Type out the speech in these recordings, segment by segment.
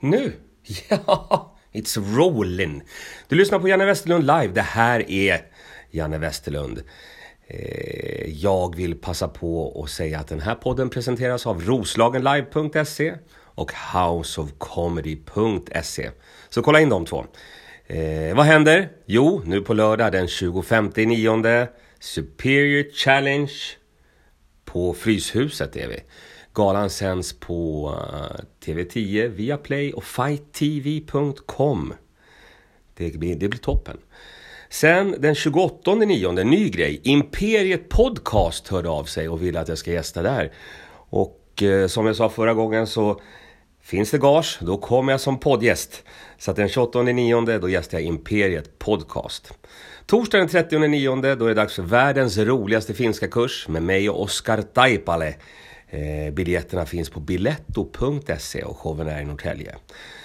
Nu? Ja, it's rolling. Du lyssnar på Janne Westerlund live. Det här är Janne Westerlund. Eh, jag vill passa på att säga att den här podden presenteras av roslagenlive.se och houseofcomedy.se. Så kolla in de två. Eh, vad händer? Jo, nu på lördag den 25 nionde Superior Challenge på Fryshuset är vi. Galan sänds på eh, TV10, Viaplay och fighttv.com. Det blir, det blir toppen. Sen den 28 nionde, ny grej. Imperiet Podcast hörde av sig och ville att jag ska gästa där. Och eh, som jag sa förra gången så finns det gage, då kommer jag som poddgäst. Så att den 28 nionde, då gästar jag Imperiet Podcast. Torsdag den 30 nionde, då är det dags för världens roligaste finska kurs med mig och Oskar Taipale. Eh, biljetterna finns på biletto.se och showen är i Norrtälje.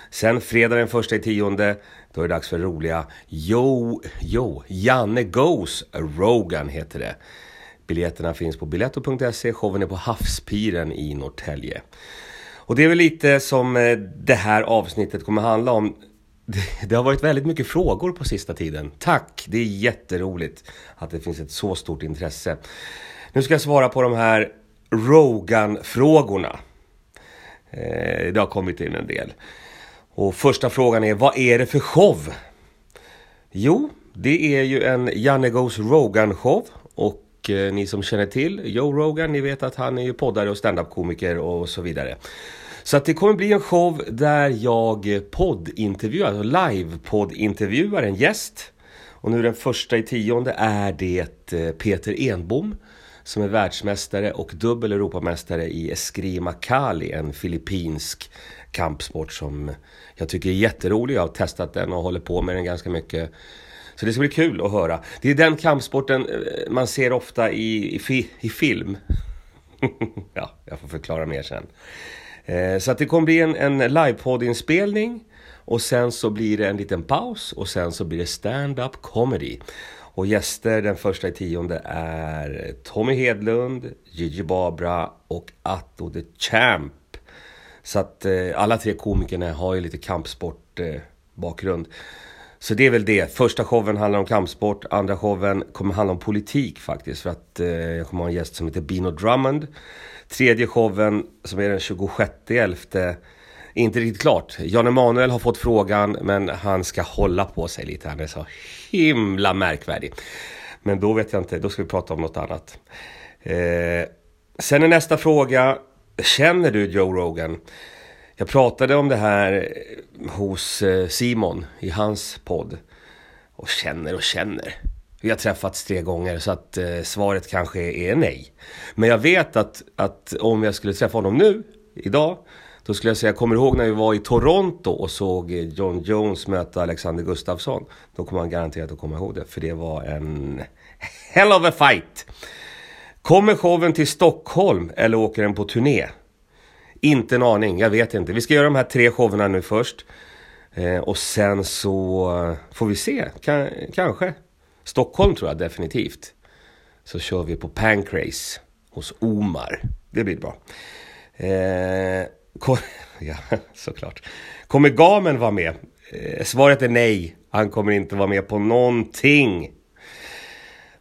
Sen fredag den första i tionde, då är det dags för roliga Jo, Jo, Janne Goes Rogan heter det. Biljetterna finns på biletto.se, showen är på Havspiren i Norrtälje. Och det är väl lite som eh, det här avsnittet kommer handla om. Det har varit väldigt mycket frågor på sista tiden. Tack! Det är jätteroligt att det finns ett så stort intresse. Nu ska jag svara på de här Rogan-frågorna. Eh, det har kommit in en del. Och första frågan är, vad är det för show? Jo, det är ju en Janne Goes Rogan-show. Och eh, ni som känner till Joe Rogan, ni vet att han är ju poddare och standup-komiker och så vidare. Så att det kommer bli en show där jag poddintervjuar, alltså live-poddintervjuar en gäst. Och nu den första i tionde är det eh, Peter Enbom som är världsmästare och dubbel Europamästare i eskrima kali, en filippinsk kampsport som jag tycker är jätterolig. Jag har testat den och håller på med den ganska mycket. Så det ska bli kul att höra. Det är den kampsporten eh, man ser ofta i, i, i film. ja, jag får förklara mer sen. Eh, så att det kommer bli en, en livepoddinspelning och sen så blir det en liten paus och sen så blir det stand-up comedy. Och gäster den första i tionde är Tommy Hedlund, Gigi Babra och Atto the Champ. Så att eh, alla tre komikerna har ju lite kampsport eh, bakgrund. Så det är väl det. Första showen handlar om kampsport. Andra showen kommer handla om politik faktiskt. För att eh, jag kommer ha en gäst som heter Bino Drummond. Tredje showen som är den 26 11 inte riktigt klart. Jan Emanuel har fått frågan men han ska hålla på sig lite. Han är så himla märkvärdig. Men då vet jag inte, då ska vi prata om något annat. Eh, sen är nästa fråga. Känner du Joe Rogan? Jag pratade om det här hos eh, Simon i hans podd. Och känner och känner. Vi har träffats tre gånger så att eh, svaret kanske är nej. Men jag vet att, att om jag skulle träffa honom nu, idag, då skulle jag säga, jag kommer ihåg när vi var i Toronto och såg eh, John Jones möta Alexander Gustafsson. Då kommer han garanterat att komma ihåg det, för det var en hell of a fight. Kommer showen till Stockholm eller åker den på turné? Inte en aning, jag vet inte. Vi ska göra de här tre showerna nu först. Eh, och sen så eh, får vi se, K kanske. Stockholm tror jag definitivt. Så kör vi på Pancrase hos Omar. Det blir bra. Eh, ja, såklart. Kommer Gamen vara med? Eh, svaret är nej. Han kommer inte vara med på någonting.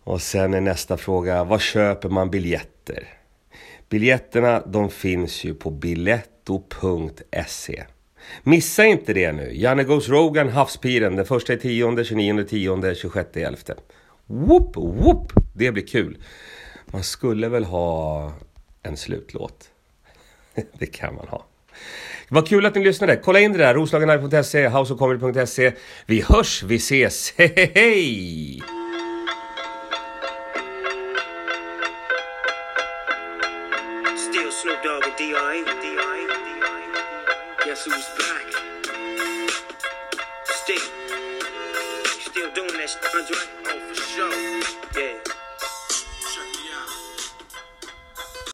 Och sen är nästa fråga, var köper man biljetter? Biljetterna de finns ju på biletto.se. Missa inte det nu. Janne Goes Rogan, Havspiren, den första i tionde, 29 tionde, 26 elfte. Whoop, whoop! Det blir kul. Man skulle väl ha en slutlåt. det kan man ha. Vad kul att ni lyssnade. Kolla in det där. Roslagenlive.se, houseofcomedy.se. Vi hörs, vi ses. Hej, hej! Still Still. Doing that shit, right? Oh, for sure. Yeah.